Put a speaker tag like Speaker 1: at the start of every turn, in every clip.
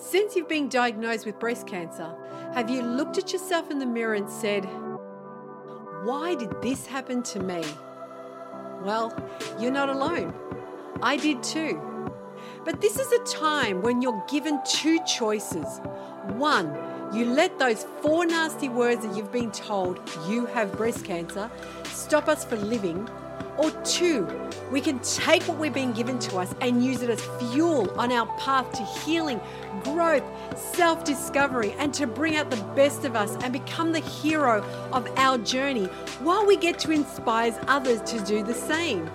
Speaker 1: Since you've been diagnosed with breast cancer, have you looked at yourself in the mirror and said, Why did this happen to me? Well, you're not alone. I did too. But this is a time when you're given two choices. One, you let those four nasty words that you've been told you have breast cancer stop us from living. Or two, we can take what we're being given to us and use it as fuel on our path to healing, growth, self discovery, and to bring out the best of us and become the hero of our journey while we get to inspire others to do the same.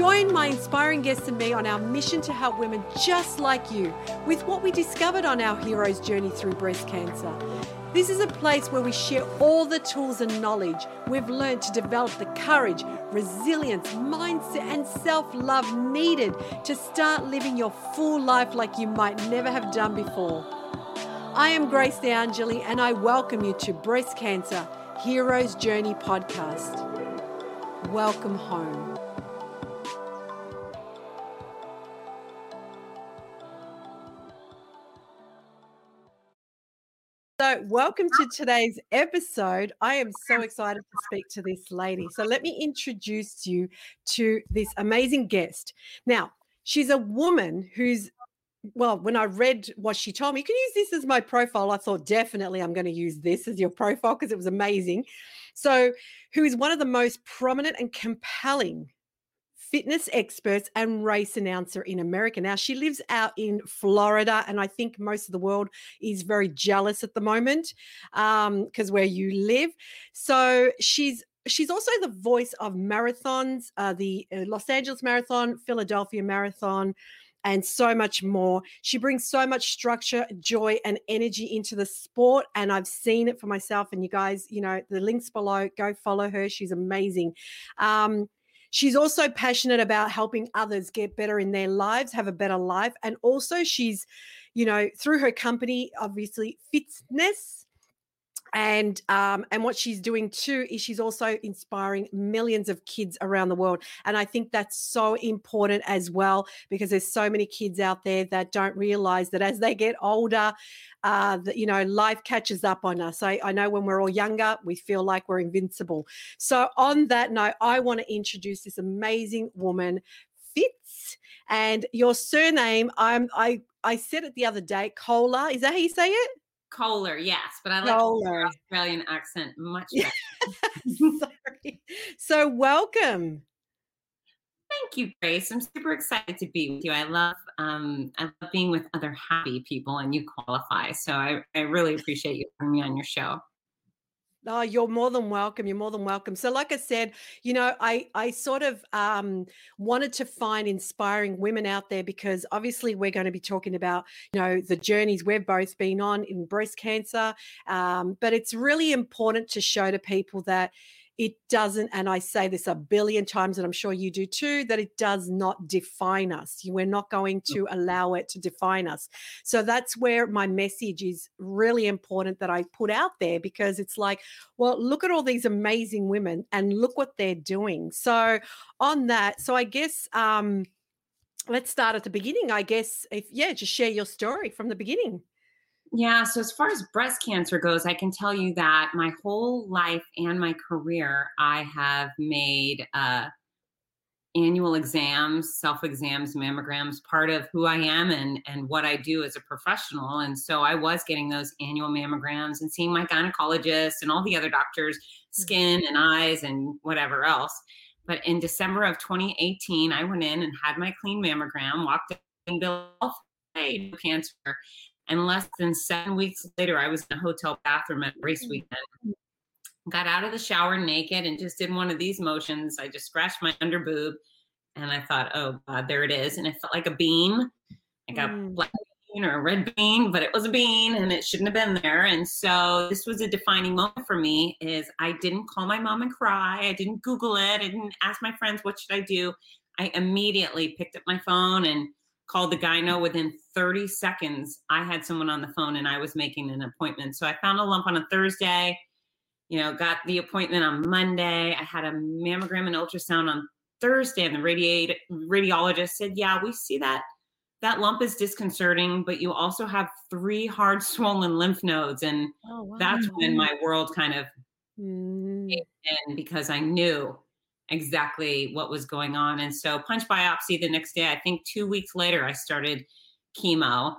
Speaker 1: Join my inspiring guests and me on our mission to help women just like you with what we discovered on our hero's journey through breast cancer. This is a place where we share all the tools and knowledge we've learned to develop the courage, resilience, mindset, and self love needed to start living your full life like you might never have done before. I am Grace DeAngeli, and I welcome you to Breast Cancer Hero's Journey podcast. Welcome home. So, welcome to today's episode. I am so excited to speak to this lady. So, let me introduce you to this amazing guest. Now, she's a woman who's, well, when I read what she told me, you can use this as my profile. I thought definitely I'm going to use this as your profile because it was amazing. So, who is one of the most prominent and compelling fitness experts and race announcer in America. Now, she lives out in Florida, and I think most of the world is very jealous at the moment because um, where you live. So she's she's also the voice of marathons, uh, the uh, Los Angeles Marathon, Philadelphia Marathon, and so much more. She brings so much structure, joy, and energy into the sport. And I've seen it for myself. And you guys, you know, the links below, go follow her. She's amazing. Um, She's also passionate about helping others get better in their lives, have a better life. And also, she's, you know, through her company, obviously, Fitness and um, and what she's doing too is she's also inspiring millions of kids around the world. And i think that's so important as well because there's so many kids out there that don't realize that as they get older uh, that you know life catches up on us. I, I know when we're all younger we feel like we're invincible. So on that note i want to introduce this amazing woman fitz and your surname i'm i i said it the other day cola. Is that how you say it
Speaker 2: Koehler, yes, but I like Kohler. Australian accent much better.
Speaker 1: Sorry. So welcome.
Speaker 2: Thank you, Grace. I'm super excited to be with you. I love um, I love being with other happy people, and you qualify. So I, I really appreciate you having me on your show.
Speaker 1: Oh, you're more than welcome. You're more than welcome. So, like I said, you know, I I sort of um, wanted to find inspiring women out there because obviously we're going to be talking about you know the journeys we've both been on in breast cancer, um, but it's really important to show to people that it doesn't, and I say this a billion times, and I'm sure you do too, that it does not define us. We're not going to allow it to define us. So that's where my message is really important that I put out there because it's like, well, look at all these amazing women and look what they're doing. So, on that, so I guess, um, let's start at the beginning. I guess, if, yeah, just share your story from the beginning.
Speaker 2: Yeah. So, as far as breast cancer goes, I can tell you that my whole life and my career, I have made uh, annual exams, self exams, mammograms part of who I am and, and what I do as a professional. And so, I was getting those annual mammograms and seeing my gynecologist and all the other doctors, mm. skin and eyes and whatever else. But in December of 2018, I went in and had my clean mammogram, walked in, Bill, hey, cancer and less than seven weeks later, I was in a hotel bathroom at race mm. weekend. Got out of the shower naked and just did one of these motions. I just scratched my under boob and I thought, oh God, there it is. And it felt like a bean, like a mm. black bean or a red bean, but it was a bean and it shouldn't have been there. And so this was a defining moment for me is I didn't call my mom and cry. I didn't Google it. I didn't ask my friends, what should I do? I immediately picked up my phone and called the gyno within 30 seconds. I had someone on the phone and I was making an appointment. So I found a lump on a Thursday, you know, got the appointment on Monday. I had a mammogram and ultrasound on Thursday, and the radiate, radiologist said, Yeah, we see that that lump is disconcerting, but you also have three hard swollen lymph nodes. And oh, wow. that's when my world kind of mm. in because I knew exactly what was going on. And so punch biopsy the next day, I think two weeks later, I started chemo.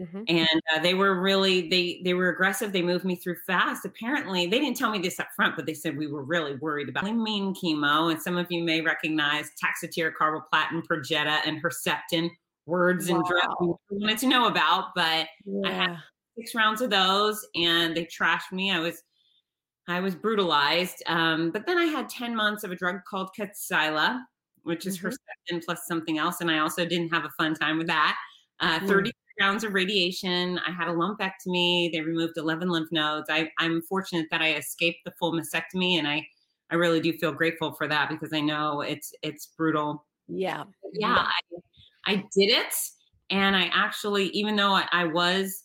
Speaker 2: Mm-hmm. And uh, they were really they they were aggressive. They moved me through fast. Apparently, they didn't tell me this up front, but they said we were really worried about mean chemo. And some of you may recognize Taxotere, carboplatin, Perjeta, and Herceptin words wow. and drugs we wanted to know about. But yeah. I had six rounds of those, and they trashed me. I was I was brutalized. Um, but then I had 10 months of a drug called Kadcyla, which is mm-hmm. Herceptin plus something else. And I also didn't have a fun time with that. Uh, mm. 30 rounds of radiation. I had a lumpectomy. They removed 11 lymph nodes. I, am fortunate that I escaped the full mastectomy. And I, I really do feel grateful for that because I know it's, it's brutal.
Speaker 1: Yeah.
Speaker 2: Yeah. I, I did it. And I actually, even though I, I was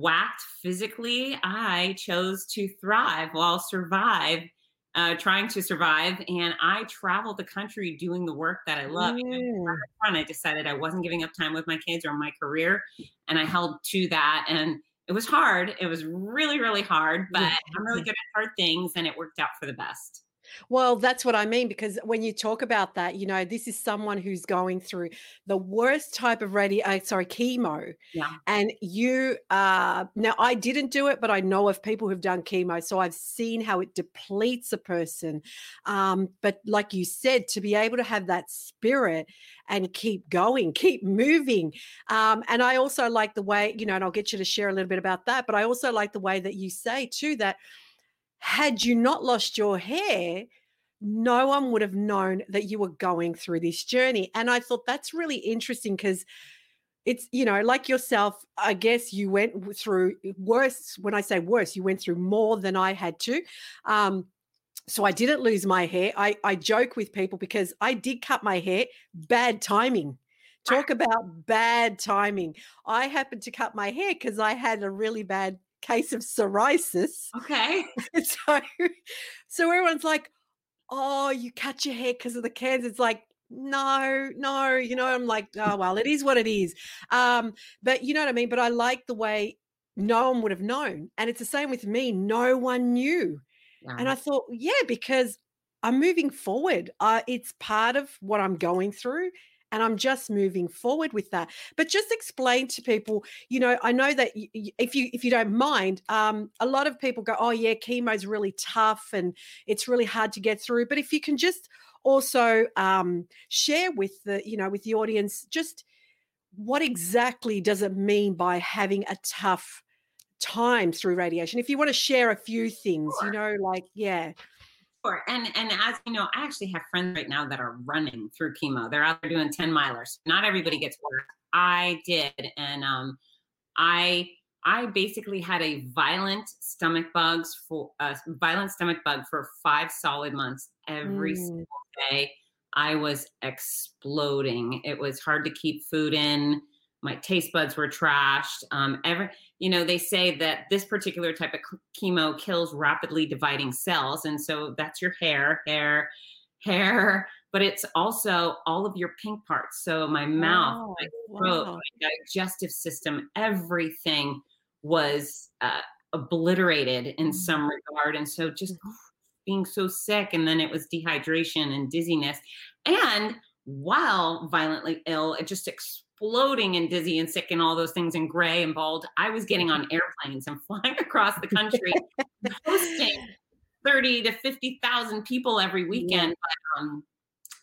Speaker 2: whacked physically, I chose to thrive while survive, uh, trying to survive. And I traveled the country doing the work that I love. Mm. And I decided I wasn't giving up time with my kids or my career. And I held to that. And it was hard. It was really, really hard, but I'm really good at hard things and it worked out for the best.
Speaker 1: Well, that's what I mean because when you talk about that, you know, this is someone who's going through the worst type of radio, uh, sorry, chemo.
Speaker 2: Yeah.
Speaker 1: And you, uh, now I didn't do it, but I know of people who've done chemo. So I've seen how it depletes a person. Um, but like you said, to be able to have that spirit and keep going, keep moving. Um, and I also like the way, you know, and I'll get you to share a little bit about that, but I also like the way that you say too that had you not lost your hair, no one would have known that you were going through this journey. And I thought that's really interesting because it's, you know, like yourself, I guess you went through worse. When I say worse, you went through more than I had to. Um, so I didn't lose my hair. I, I joke with people because I did cut my hair, bad timing. Talk about bad timing. I happened to cut my hair because I had a really bad case of psoriasis.
Speaker 2: Okay.
Speaker 1: so, so everyone's like, oh, you cut your hair because of the cancer. It's like, no, no, you know, I'm like, oh, well, it is what it is. Um, but you know what I mean? But I like the way no one would have known. And it's the same with me. No one knew. And I thought, yeah, because I'm moving forward. Uh, it's part of what I'm going through and i'm just moving forward with that. But just explain to people you know i know that if you if you don't mind um, a lot of people go oh yeah chemo is really tough and it's really hard to get through. But if you can just also um, share with the you know with the audience just what exactly does it mean by having a tough time through radiation? If you want to share a few things you know like yeah
Speaker 2: Sure. And and as you know, I actually have friends right now that are running through chemo. They're out there doing 10 milers. Not everybody gets work. I did. And um I I basically had a violent stomach bugs for a uh, violent stomach bug for five solid months. Every mm. single day, I was exploding. It was hard to keep food in my taste buds were trashed. Um, every, you know, they say that this particular type of chemo kills rapidly dividing cells, and so that's your hair, hair, hair. But it's also all of your pink parts. So my mouth, my throat, wow. my digestive system, everything was uh, obliterated in mm-hmm. some regard. And so just mm-hmm. being so sick, and then it was dehydration and dizziness, and while violently ill, it just exploding and dizzy and sick and all those things and gray and bald. I was getting on airplanes and flying across the country, hosting 30 to 50,000 people every weekend. Yeah. But, um,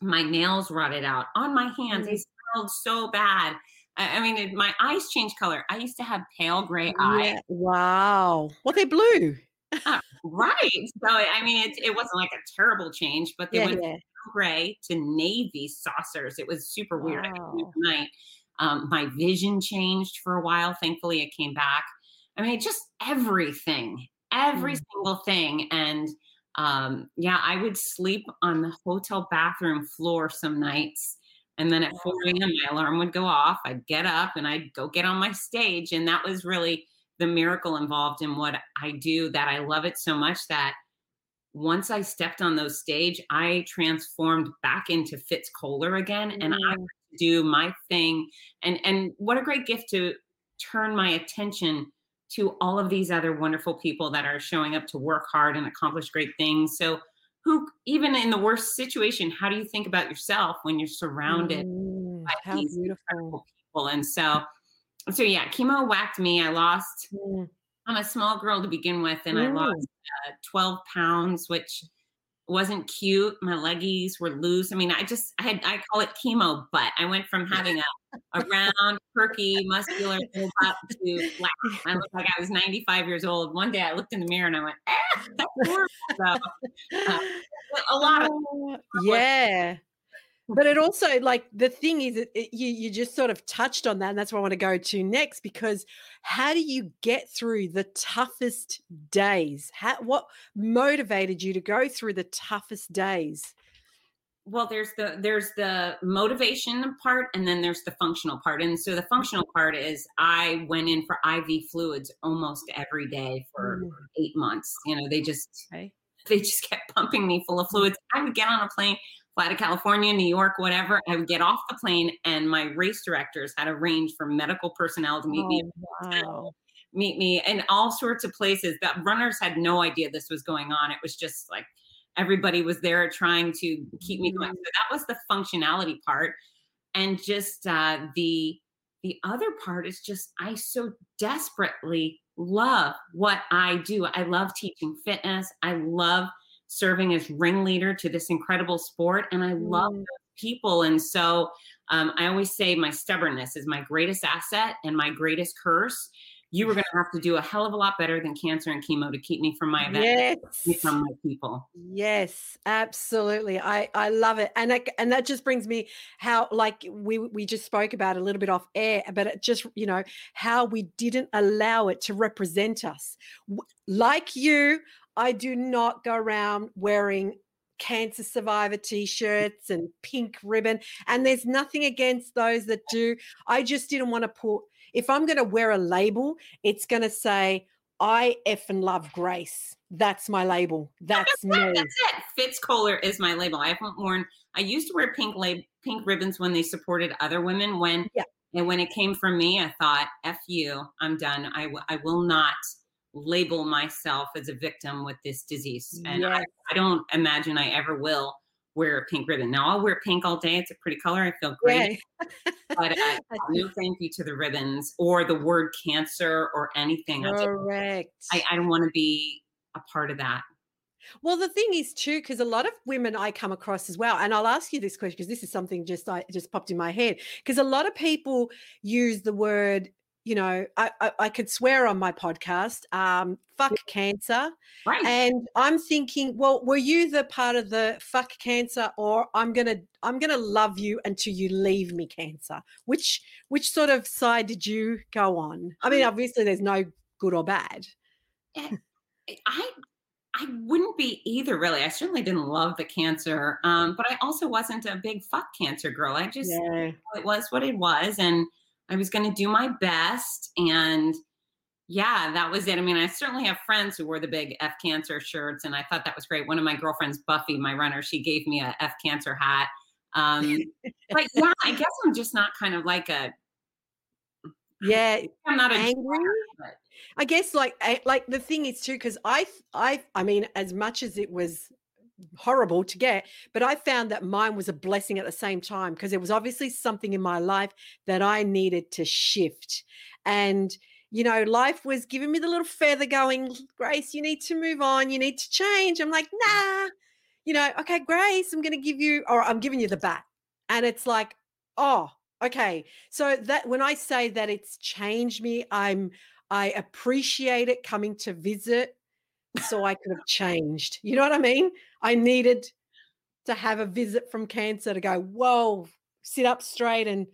Speaker 2: my nails rotted out on my hands. They mm-hmm. smelled so bad. I, I mean, it, my eyes changed color. I used to have pale gray eyes. Yeah.
Speaker 1: Wow. Well, they blue.
Speaker 2: uh, right. So, I mean, it, it wasn't like a terrible change, but they yeah, went yeah. gray to navy saucers. It was super weird. Wow. night. Um, my vision changed for a while. Thankfully, it came back. I mean, just everything, every mm. single thing. And um, yeah, I would sleep on the hotel bathroom floor some nights. And then at 4 a.m., my alarm would go off. I'd get up and I'd go get on my stage. And that was really the miracle involved in what I do that I love it so much that once I stepped on those stage, I transformed back into Fitz Koehler again. Mm. And I to do my thing. And and what a great gift to turn my attention to all of these other wonderful people that are showing up to work hard and accomplish great things. So who even in the worst situation, how do you think about yourself when you're surrounded
Speaker 1: Mm,
Speaker 2: by
Speaker 1: how
Speaker 2: these
Speaker 1: beautiful.
Speaker 2: incredible people? And so so yeah, chemo whacked me. I lost
Speaker 1: Mm,
Speaker 2: I'm a small girl to begin with, and I
Speaker 1: Mm.
Speaker 2: lost uh, 12 pounds, which wasn't cute. My leggies were loose. I mean, I just I had I call it chemo butt. I went from having a, a round, perky, muscular butt to flat. I looked like I was 95 years old. One day I looked in the mirror and I went, ah, that's horrible. So, uh, a lot of
Speaker 1: Oh, yeah. But it also like the thing is, it, it- you you just sort of touched on that, and that's what I want to go to next. Because how do you get through the toughest days? How what motivated you to go through the toughest days?
Speaker 2: well there's the there's the motivation part and then there's the functional part and so the functional part is i went in for iv fluids almost every day for
Speaker 1: Mm.
Speaker 2: eight months you know they just
Speaker 1: Okay.
Speaker 2: they just kept pumping me full of fluids i would get on a plane fly to california new york whatever i would get off the plane and my race directors had arranged for medical personnel to meet me
Speaker 1: Oh, wow.
Speaker 2: meet me in all sorts of places that runners had no idea this was going on. It was just like everybody was there trying to keep me going.
Speaker 1: Mhm.
Speaker 2: So that was the functionality part. And just uh, the the other part is just I so desperately love what I do. I love teaching fitness. I love serving as ringleader to this incredible sport, and I love
Speaker 1: Mm.
Speaker 2: people. And so um, I always say my stubbornness is my greatest asset and my greatest curse. You were going to have to do a hell of a lot better than cancer and chemo to keep me from my event,
Speaker 1: Yes.
Speaker 2: keep me from my people.
Speaker 1: Yes, absolutely. I I love it, and that, and that just brings me how like we we just spoke about a little bit off air, but it just you know how we didn't allow it to represent us. Like you, I do not go around wearing cancer survivor t-shirts and pink ribbon and there's nothing against those that do i just didn't want to put if i'm going to wear a label it's going to say i effing love grace that's my label that's me
Speaker 2: That's it. Fitz Koehler is my label. I haven't worn. I used to wear pink lab, pink ribbons when they supported other women. When
Speaker 1: Yeah.
Speaker 2: and when it came from me, I thought, "F you, I'm done. I w- I will not label myself as a victim with this disease, and I,
Speaker 1: Yes.
Speaker 2: I don't imagine I ever will wear a pink ribbon. Now I'll wear pink all day. It's a pretty color. I feel great. But uh, no thank you to the ribbons or the word cancer or anything. I, just-
Speaker 1: Correct.
Speaker 2: I, I don't want to be a part of that.
Speaker 1: well, the thing is too, because a lot of women I come across as well, and I'll ask you this question because this is something just I just popped in my head. Because a lot of people use the word, you know, I, I I could swear on my podcast, um, fuck cancer,
Speaker 2: Right.
Speaker 1: and I'm thinking, well, were you the part of the fuck cancer, or I'm gonna I'm gonna love you until you leave me, cancer? Which which sort of side did you go on? I mean, obviously, there's no good or bad.
Speaker 2: I I wouldn't be either really. I certainly didn't love the cancer, um, but I also wasn't a big fuck cancer girl. I just
Speaker 1: Yeah.
Speaker 2: it was what it was, and I was going to do my best. And yeah, that was it. I mean, I certainly have friends who wore the big F cancer shirts, and I thought that was great. One of my girlfriends, Buffy, my runner, she gave me a F cancer hat. Um, but yeah, I guess I'm just not kind of like a.
Speaker 1: Yeah,
Speaker 2: I'm not a.
Speaker 1: angry. I guess like like the thing is too because I I I mean as much as it was horrible to get, but I found that mine was a blessing at the same time because it was obviously something in my life that I needed to shift, and you know life was giving me the little feather going, Grace, you need to move on, you need to change. I'm like, mm. nah, you know, okay, Grace, I'm going to give you or I'm giving you the bat, and it's like, oh, okay. So that when I say that it's changed me, I'm I appreciate it coming to visit so I could have changed. You know what I mean? I needed to have a visit from cancer to go, whoa, sit up straight and,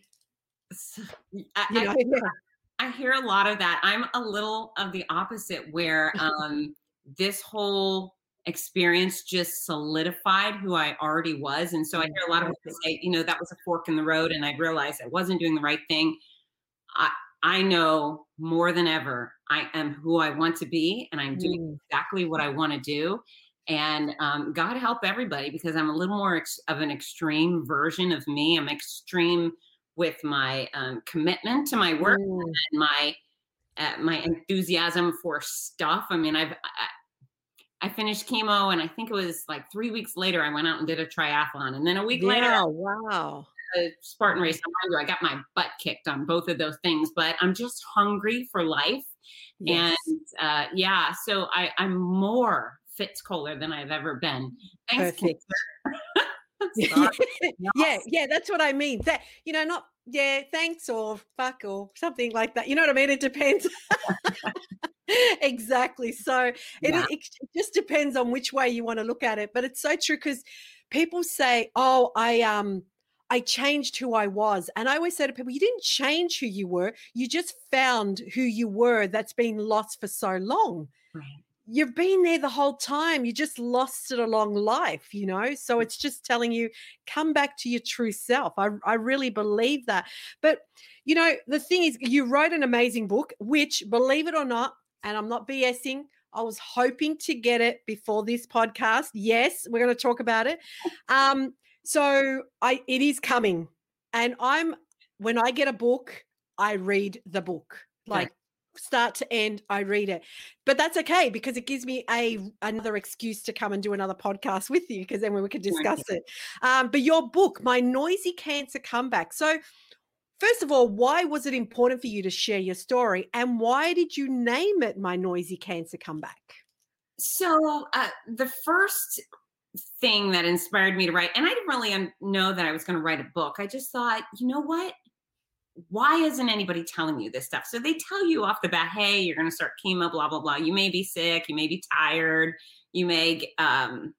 Speaker 2: I,
Speaker 1: you
Speaker 2: I
Speaker 1: know,
Speaker 2: hear-
Speaker 1: yeah.
Speaker 2: I hear a lot of that. I'm a little of the opposite, where um, this whole experience just solidified who I already was. And so I hear a lot of people say, you know, that was a fork in the road, and I realized I wasn't doing the right thing. I I know more than ever I am who I want to be, and I'm doing
Speaker 1: Mm,
Speaker 2: exactly what I want to do. And um, God help everybody because I'm a little more ex- of an extreme version of me. I'm extreme with my um, commitment to my work mm. and my uh, my enthusiasm for stuff. I mean, I've I, I, finished chemo, and I think it was like three weeks later, I went out and did a triathlon, and then a week
Speaker 1: yeah,
Speaker 2: later,
Speaker 1: wow,
Speaker 2: a Spartan race. I got my butt kicked on both of those things, but I'm just hungry for life, yes. and uh, yeah, so I, I'm more Fitz Koehler than I've ever been. Thanks,
Speaker 1: Perfect. yeah, yeah, that's what I mean. That you know, not yeah, thanks or fuck or something like that. You know what I mean? It depends. exactly. So yeah. it, it just depends on which way you want to look at it. But it's so true because people say, "Oh, I um." I changed who I was. And I always say to people, you didn't change who you were. You just found who you were that's been lost for so long. Right you've been there the whole time. You just lost it along life, you know? So mm. it's just telling you, come back to your true self. I, I really believe that. But, you know, the thing is, you wrote an amazing book, which, believe it or not, and I'm not BSing, I was hoping to get it before this podcast. Yes, we're going to talk about it. Um, so I it is coming. And I'm when I get a book, I read the book. Like start to end i read it but that's okay because it gives me a another excuse to come and do another podcast with you because then we can discuss it um, but your book my noisy cancer comeback so first of all why was it important for you to share your story and why did you name it my noisy cancer comeback
Speaker 2: so uh, the first thing that inspired me to write and i didn't really know that i was going to write a book i just thought you know what why isn't anybody telling you this stuff? So they tell you off the bat, hey, you're going to start chemo, blah, blah, blah. You may be sick, you may be tired, you may, um,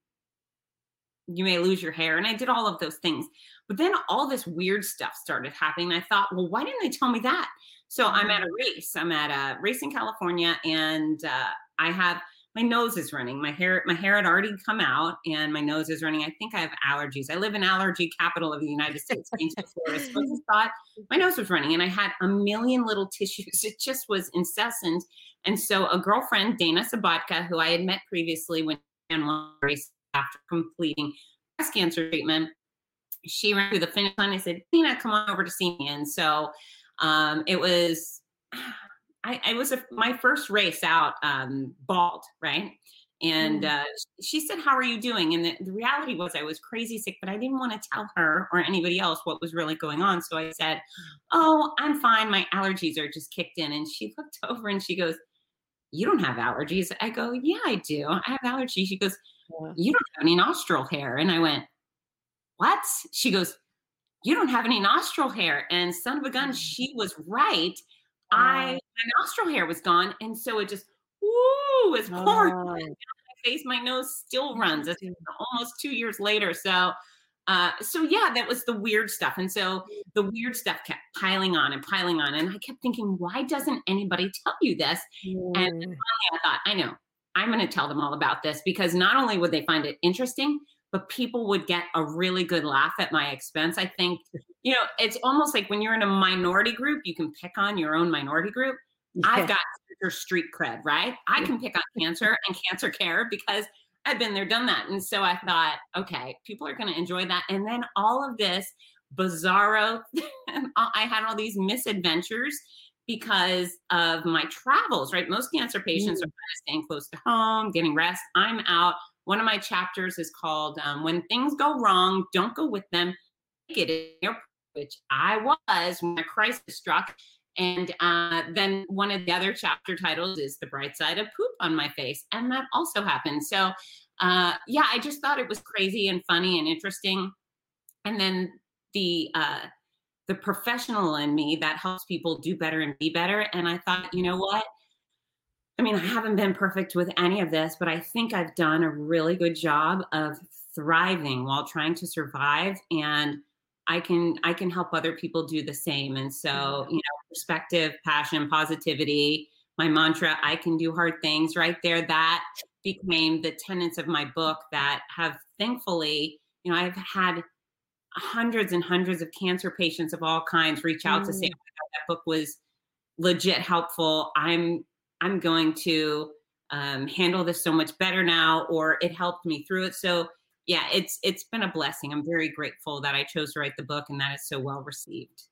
Speaker 2: you may lose your hair. And I did all of those things. But then all this weird stuff started happening. I thought, well, why didn't they tell me that? So I'm at a race. I'm at a race in California, and uh, I have my nose is running. My hair, my hair had already come out, and my nose is running. I think I have allergies. I live in allergy capital of the United States, Florida. So I just thought my nose was running, and I had a million little tissues. It just was incessant. And so a girlfriend, Dana Sabatka, who I had met previously when after completing breast cancer treatment, she ran through the finish line. I said, Dana, come on over to see me. And so um, it was I, I was a, my first race out um, bald, right? And mm. uh, she said, How are you doing? And the, the, reality was, I was crazy sick, but I didn't want to tell her or anybody else what was really going on. So I said, Oh, I'm fine. My allergies are just kicked in. And she looked over and she goes, You don't have allergies. I go, Yeah, I do. I have allergies. She goes, You don't have any nostril hair. And I went, What? She goes, You don't have any nostril hair. And son of a gun, mm. she was right. I my nostril hair was gone, and so it just woo was pouring oh. my face. My nose still runs. It's almost two years later. So, uh, so yeah, that was the weird stuff, and so the weird stuff kept piling on and piling on, and I kept thinking, why doesn't anybody tell you this? Mm. And finally, I thought, I know, I'm going to tell them all about this because not only would they find it interesting, but people would get a really good laugh at my expense. I think, you know, it's almost like when you're in a minority group, you can pick on your own minority group. Yeah. I've got your street cred, right? I can pick on cancer and cancer care because I've been there, done that. And so I thought, okay, people are going to enjoy that. And then all of this bizarro, I had all these misadventures because of my travels, right? Most cancer patients mm. are staying close to home, getting rest. I'm out one of my chapters is called um, When Things Go Wrong, Don't Go With Them, Get in Your which I was when a crisis struck. And uh, then one of the other chapter titles is The Bright Side of Poop on My Face. And that also happened. So, uh, yeah, I just thought it was crazy and funny and interesting. And then the, uh, the professional in me that helps people do better and be better. And I thought, you know what? I mean, I haven't been perfect with any of this, but I think I've done a really good job of thriving while trying to survive and I can I can help other people do the same. And so, you know, perspective, passion, positivity, my mantra, I can do hard things right there that became the tenets of my book that have thankfully, you know, I've had hundreds and hundreds of cancer patients of all kinds reach out mm. to say mm. oh that book was legit helpful. I'm I'm going to um, handle this so much better now, or it helped me through it. So yeah, it's it's been a blessing. I'm very grateful that I chose to write the book and that it's so well received.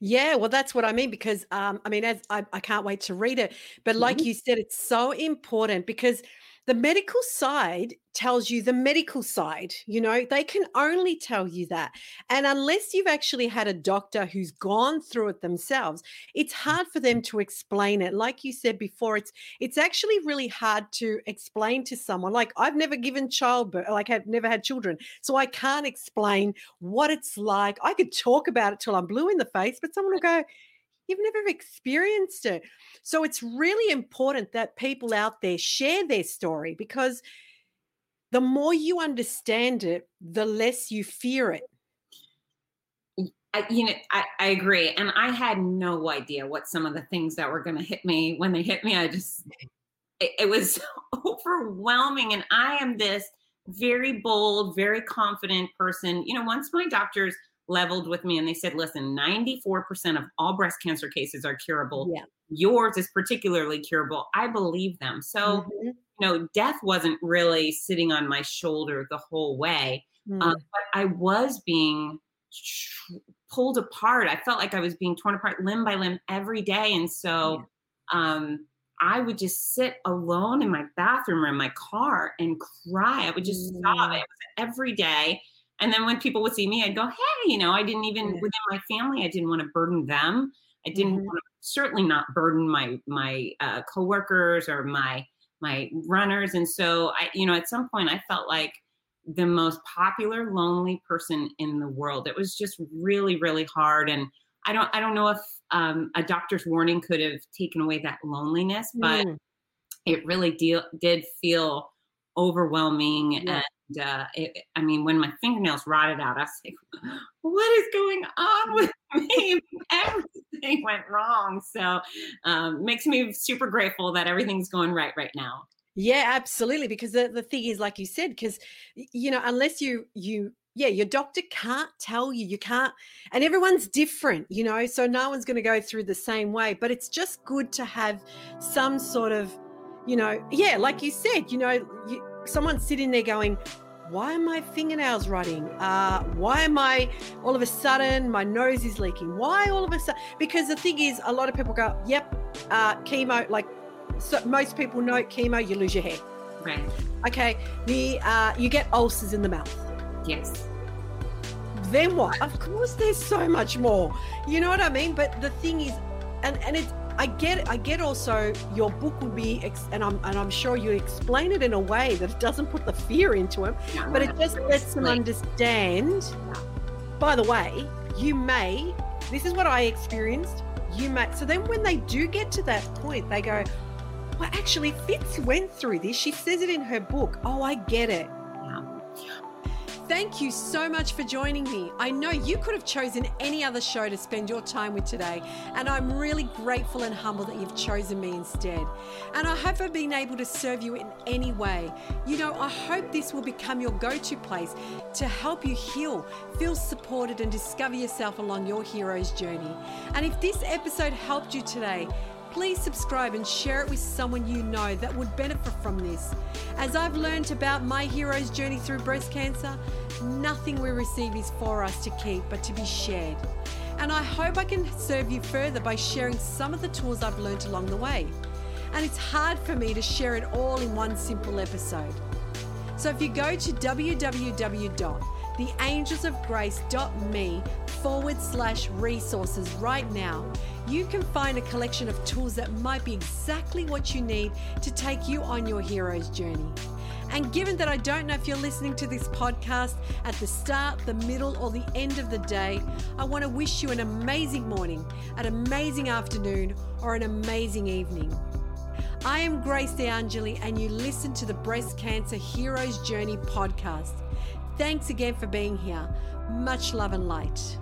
Speaker 1: Yeah, well, that's what I mean because um, I mean, as I, I can't wait to read it. But like
Speaker 2: Mhm.
Speaker 1: you said, it's so important because the medical side tells you the medical side. You know, they can only tell you that, and unless you've actually had a doctor who's gone through it themselves, it's mm. hard for them to explain it. Like you said before, it's it's actually really hard to explain to someone. Like I've never given childbirth, like i've never had children, so I can't explain what it's like. I could talk about it till I'm blue in the face, but someone will go, You've never experienced it. So it's really important that people out there share their story because the more you understand it, the less you fear it.
Speaker 2: I, you know, I, I agree. And I had no idea what some of the things that were going to hit me when they hit me. I just, it, it was overwhelming. And I am this very bold, very confident person. You know, once my doctors leveled with me and they said, listen, 94% of all breast cancer cases are curable.
Speaker 1: Yeah.
Speaker 2: Yours is particularly curable. I believe them. So,
Speaker 1: Mhm.
Speaker 2: you know, death wasn't really sitting on my shoulder the whole way.
Speaker 1: Mm.
Speaker 2: Um, but I was being tr- pulled apart. I felt like I was being torn apart limb by limb every day. And so um, I would just sit alone in my bathroom or in my car and cry. I would just sob.
Speaker 1: Mm.
Speaker 2: It every day. And then when people would see me, I'd go, hey, you know, I didn't even,
Speaker 1: Yeah.
Speaker 2: within my family, I didn't want to burden them. I didn't
Speaker 1: Mhm.
Speaker 2: want to, certainly not burden my, my uh, coworkers or my, my runners. And so I, you know, at some point I felt like the most popular lonely person in the world. It was just really, really hard. And I don't, I don't know if um, a doctor's warning could have taken away that loneliness, but
Speaker 1: Mm.
Speaker 2: it really deal, did feel overwhelming.
Speaker 1: Yeah.
Speaker 2: And uh, it, I mean, when my fingernails rotted out, I was like, what is going on with me? Everything went wrong. So um, makes me super grateful that everything's going right right now.
Speaker 1: Yeah, absolutely. Because the, the thing is, like you said, because you know, unless you you yeah, your doctor can't tell you. You can't, and everyone's different, you know, so no one's going to go through the same way. But it's just good to have some sort of, you know, yeah, like you said, you know, you, someone sitting there going, why are my fingernails rotting? Uh, why am I all of a sudden my nose is leaking? Why all of a sudden? Because the thing is, a lot of people go, yep, uh, chemo, like so most people know chemo, you lose your hair.
Speaker 2: Right.
Speaker 1: Okay, the uh, you get ulcers in the mouth.
Speaker 2: Yes.
Speaker 1: Then what? Of course, there's so much more. You know what I mean? But the thing is, and and it's I get I get also your book will be ex- and I'm and I'm sure you explain it in a way that it doesn't put the fear into him, but it just lets them understand. By the way, you may. This is what I experienced. You may. So then, when they do get to that point, they go, "Well, actually, Fitz went through this. She says it in her book. Oh, I get it."
Speaker 2: yeah.
Speaker 1: Thank you so much for joining me. I know you could have chosen any other show to spend your time with today, and I'm really grateful and humble that you've chosen me instead. And I hope I've been able to serve you in any way. You know, I hope this will become your go to place to help you heal, feel supported, and discover yourself along your hero's journey. And if this episode helped you today, please subscribe and share it with someone you know that would benefit from this. As I've learned about my hero's journey through breast cancer, nothing we receive is for us to keep but to be shared. And I hope I can serve you further by sharing some of the tools I've learned along the way. And it's hard for me to share it all in one simple episode. So if you go to www.theangelsofgrace.me forward slash resources right now, you can find a collection of tools that might be exactly what you need to take you on your hero's journey. And given that I don't know if you're listening to this podcast at the start, the middle, or the end of the day, I want to wish you an amazing morning, an amazing afternoon, or an amazing evening. I am Grace DeAngeli, and you listen to the Breast Cancer Heroes Journey podcast. Thanks again for being here. Much love and light.